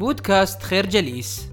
بودكاست خير جليس.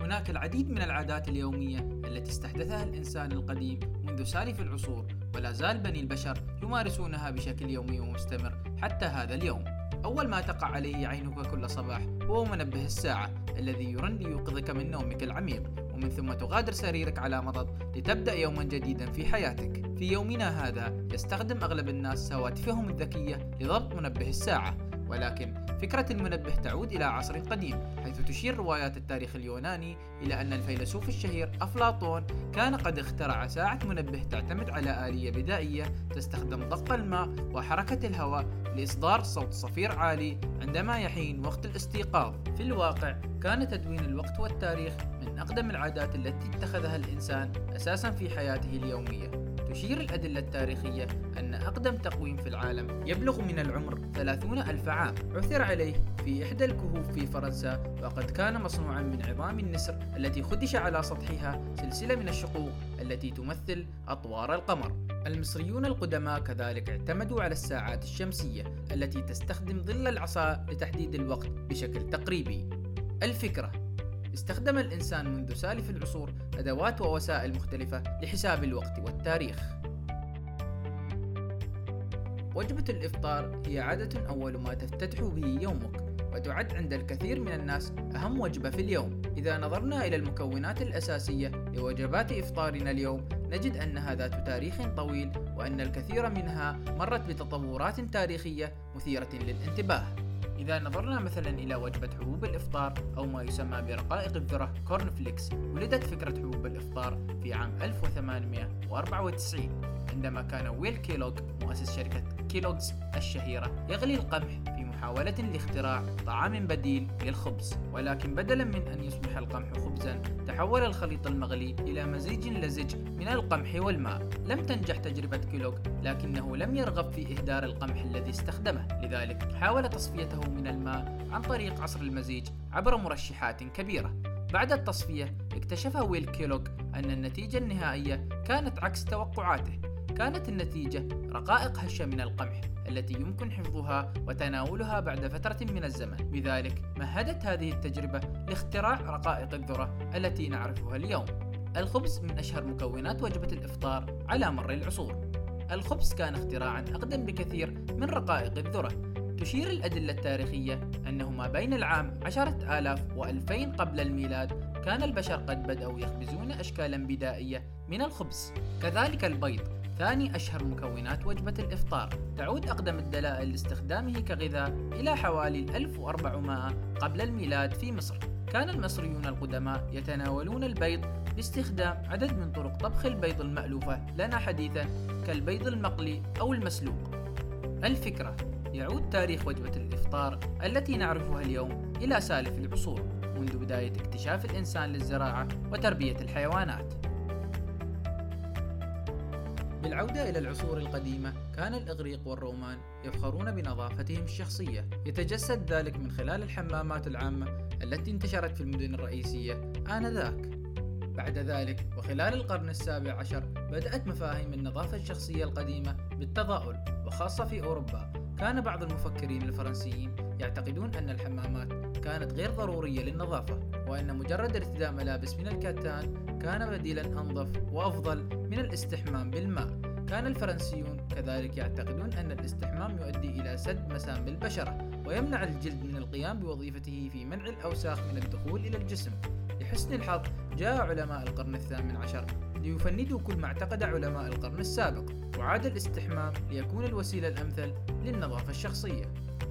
هناك العديد من العادات اليومية التي استحدثها الإنسان القديم منذ سالف العصور ولا زال بني البشر يمارسونها بشكل يومي ومستمر حتى هذا اليوم. أول ما تقع عليه عينك كل صباح هو منبه الساعة الذي يرن ليوقظك من نومك العميق ومن ثم تغادر سريرك على مضض لتبدأ يوما جديدا في حياتك. في يومنا هذا يستخدم أغلب الناس هواتفهم الذكية لضبط منبه الساعة. ولكن فكرة المنبه تعود إلى عصر قديم حيث تشير روايات التاريخ اليوناني إلى أن الفيلسوف الشهير أفلاطون كان قد اخترع ساعة منبه تعتمد على آلية بدائية تستخدم ضغط الماء وحركة الهواء لإصدار صوت صفير عالي عندما يحين وقت الاستيقاظ. في الواقع كان تدوين الوقت والتاريخ من أقدم العادات التي اتخذها الإنسان أساسا في حياته اليومية. تشير الأدلة التاريخية أن أقدم تقويم في العالم. يبلغ من العمر ثلاثون ألف عام. عثر عليه في إحدى الكهوف في فرنسا وقد كان مصنوعا من عظام النسر التي خدش على سطحها سلسلة من الشقوق التي تمثل أطوار القمر. المصريون القدماء كذلك اعتمدوا على الساعات الشمسية التي تستخدم ظل العصا لتحديد الوقت بشكل تقريبي. الفكرة استخدم الإنسان منذ سالف العصور أدوات ووسائل مختلفة لحساب الوقت والتاريخ. وجبة الإفطار هي عادة أول ما تفتتح به يومك، وتعد عند الكثير من الناس أهم وجبة في اليوم. إذا نظرنا إلى المكونات الأساسية لوجبات إفطارنا اليوم، نجد أنها ذات تاريخ طويل، وأن الكثير منها مرت بتطورات تاريخية مثيرة للانتباه. إذا نظرنا مثلا إلى وجبة حبوب الإفطار أو ما يسمى برقائق الذرة corn flakes ولدت فكرة حبوب الإفطار في عام 1894 عندما كان ويل كيلوغ مؤسس شركة كيلوغز الشهيرة يغلي القمح محاولة لاختراع طعام بديل للخبز. ولكن بدلا من أن يصبح القمح خبزا تحول الخليط المغلي إلى مزيج لزج من القمح والماء. لم تنجح تجربة كيلوغ لكنه لم يرغب في إهدار القمح الذي استخدمه. لذلك حاول تصفيته من الماء عن طريق عصر المزيج عبر مرشحات كبيرة. بعد التصفية اكتشف ويل كيلوغ أن النتيجة النهائية كانت عكس توقعاته. كانت النتيجة رقائق هشة من القمح التي يمكن حفظها وتناولها بعد فترة من الزمن. بذلك مهدت هذه التجربة لاختراع رقائق الذرة التي نعرفها اليوم. الخبز من أشهر مكونات وجبة الإفطار على مر العصور. الخبز كان اختراعا أقدم بكثير من رقائق الذرة. تشير الأدلة التاريخية أنه ما بين العام عشرة آلاف وألفين قبل الميلاد كان البشر قد بدأوا يخبزون أشكالا بدائية من الخبز. كذلك البيض ثاني أشهر مكونات وجبة الإفطار. تعود أقدم الدلائل لاستخدامه كغذاء إلى حوالي 1400 قبل الميلاد في مصر. كان المصريون القدماء يتناولون البيض باستخدام عدد من طرق طبخ البيض المألوفة لنا حديثا كالبيض المقلي أو المسلوق. الفكرة يعود تاريخ وجبة الإفطار التي نعرفها اليوم إلى سالف العصور منذ بداية اكتشاف الإنسان للزراعة وتربية الحيوانات. بالعودة إلى العصور القديمة كان الإغريق والرومان يفخرون بنظافتهم الشخصية. يتجسد ذلك من خلال الحمامات العامة التي انتشرت في المدن الرئيسية آنذاك. بعد ذلك وخلال القرن السابع عشر بدأت مفاهيم النظافة الشخصية القديمة بالتضاؤل وخاصة في أوروبا. كان بعض المفكرين الفرنسيين يعتقدون أن الحمامات كانت غير ضرورية للنظافة وأن مجرد ارتداء ملابس من الكتان كان بديلا أنظف وأفضل من الاستحمام بالماء. كان الفرنسيون كذلك يعتقدون أن الاستحمام يؤدي إلى سد مسام البشرة ويمنع الجلد من القيام بوظيفته في منع الأوساخ من الدخول إلى الجسم. لحسن الحظ جاء علماء القرن الثامن عشر ليفندوا كل ما اعتقد علماء القرن السابق وعاد الاستحمام ليكون الوسيلة الأمثل للنظافة الشخصية.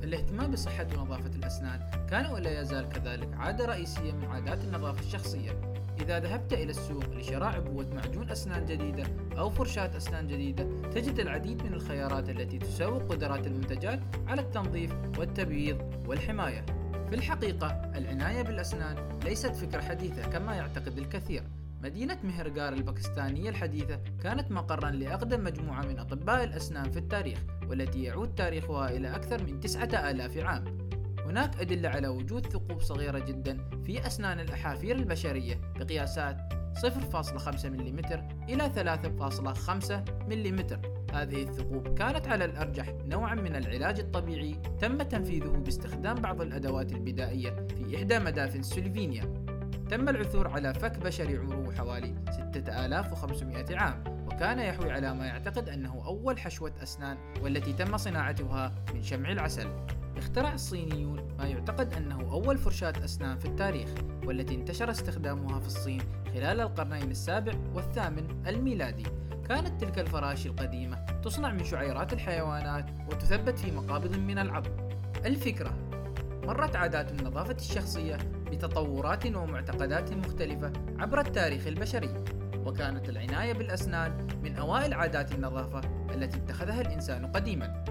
الاهتمام بصحة ونظافة الأسنان كان ولا يزال كذلك عادة رئيسية من عادات النظافة الشخصية. إذا ذهبت إلى السوق لشراء عبوة معجون أسنان جديدة أو فرشاة أسنان جديدة تجد العديد من الخيارات التي تسوق قدرات المنتجات على التنظيف والتبييض والحماية. في الحقيقة العناية بالأسنان ليست فكرة حديثة كما يعتقد الكثير. مدينة مهرجار الباكستانية الحديثة كانت مقرا لأقدم مجموعة من أطباء الأسنان في التاريخ والتي يعود تاريخها إلى أكثر من تسعة آلاف عام. هناك أدلة على وجود ثقوب صغيرة جدا في أسنان الأحافير البشرية بقياسات 0.5 ملم إلى 3.5 ملم. هذه الثقوب كانت على الأرجح نوعا من العلاج الطبيعي تم تنفيذه باستخدام بعض الأدوات البدائية في إحدى مدافن سلوفينيا تم العثور على فك بشري عمره حوالي 6500 عام وكان يحوي على ما يعتقد أنه أول حشوة أسنان والتي تم صناعتها من شمع العسل. اخترع الصينيون ما يعتقد أنه أول فرشاة أسنان في التاريخ والتي انتشر استخدامها في الصين خلال القرنين السابع والثامن الميلادي. كانت تلك الفراشي القديمة تصنع من شعيرات الحيوانات وتثبت في مقابض من العظم. الفكرة مرت عادات النظافة الشخصية بتطورات ومعتقدات مختلفة عبر التاريخ البشري وكانت العناية بالأسنان من أوائل عادات النظافة التي اتخذها الإنسان قديما.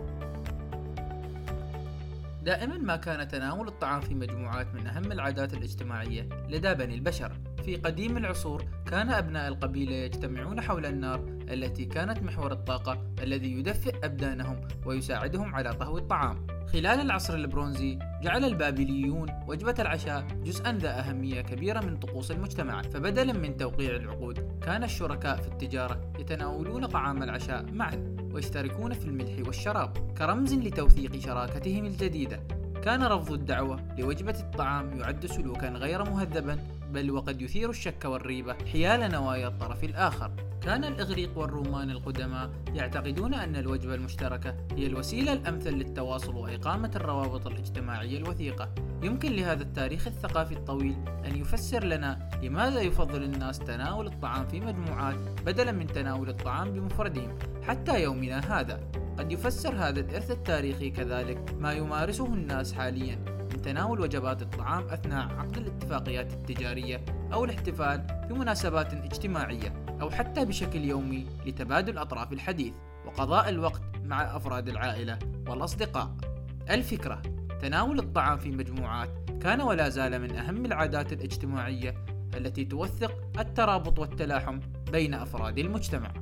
دائما ما كان تناول الطعام في مجموعات من أهم العادات الاجتماعية لدى بني البشر. في قديم العصور كان أبناء القبيلة يجتمعون حول النار التي كانت محور الطاقة الذي يدفئ أبدانهم ويساعدهم على طهو الطعام. خلال العصر البرونزي جعل البابليون وجبة العشاء جزءا ذا أهمية كبيرة من طقوس المجتمع. فبدلا من توقيع العقود كان الشركاء في التجارة يتناولون طعام العشاء معا ويشتركون في الملح والشراب. كرمز لتوثيق شراكتهم الجديدة كان رفض الدعوة لوجبة الطعام يعد سلوكا غير مهذبا بل وقد يثير الشك والريبة حيال نوايا الطرف الآخر. كان الإغريق والرومان القدماء يعتقدون أن الوجبة المشتركة هي الوسيلة الأمثل للتواصل وإقامة الروابط الاجتماعية الوثيقة. يمكن لهذا التاريخ الثقافي الطويل أن يفسر لنا لماذا يفضل الناس تناول الطعام في مجموعات بدلا من تناول الطعام بمفردهم. حتى يومنا هذا قد يفسر هذا الإرث التاريخي كذلك ما يمارسه الناس حاليا. من تناول وجبات الطعام أثناء عقد الاتفاقيات التجارية أو الاحتفال بمناسبات اجتماعية أو حتى بشكل يومي لتبادل أطراف الحديث وقضاء الوقت مع أفراد العائلة والأصدقاء. الفكرة تناول الطعام في مجموعات كان ولا زال من أهم العادات الاجتماعية التي توثق الترابط والتلاحم بين أفراد المجتمع.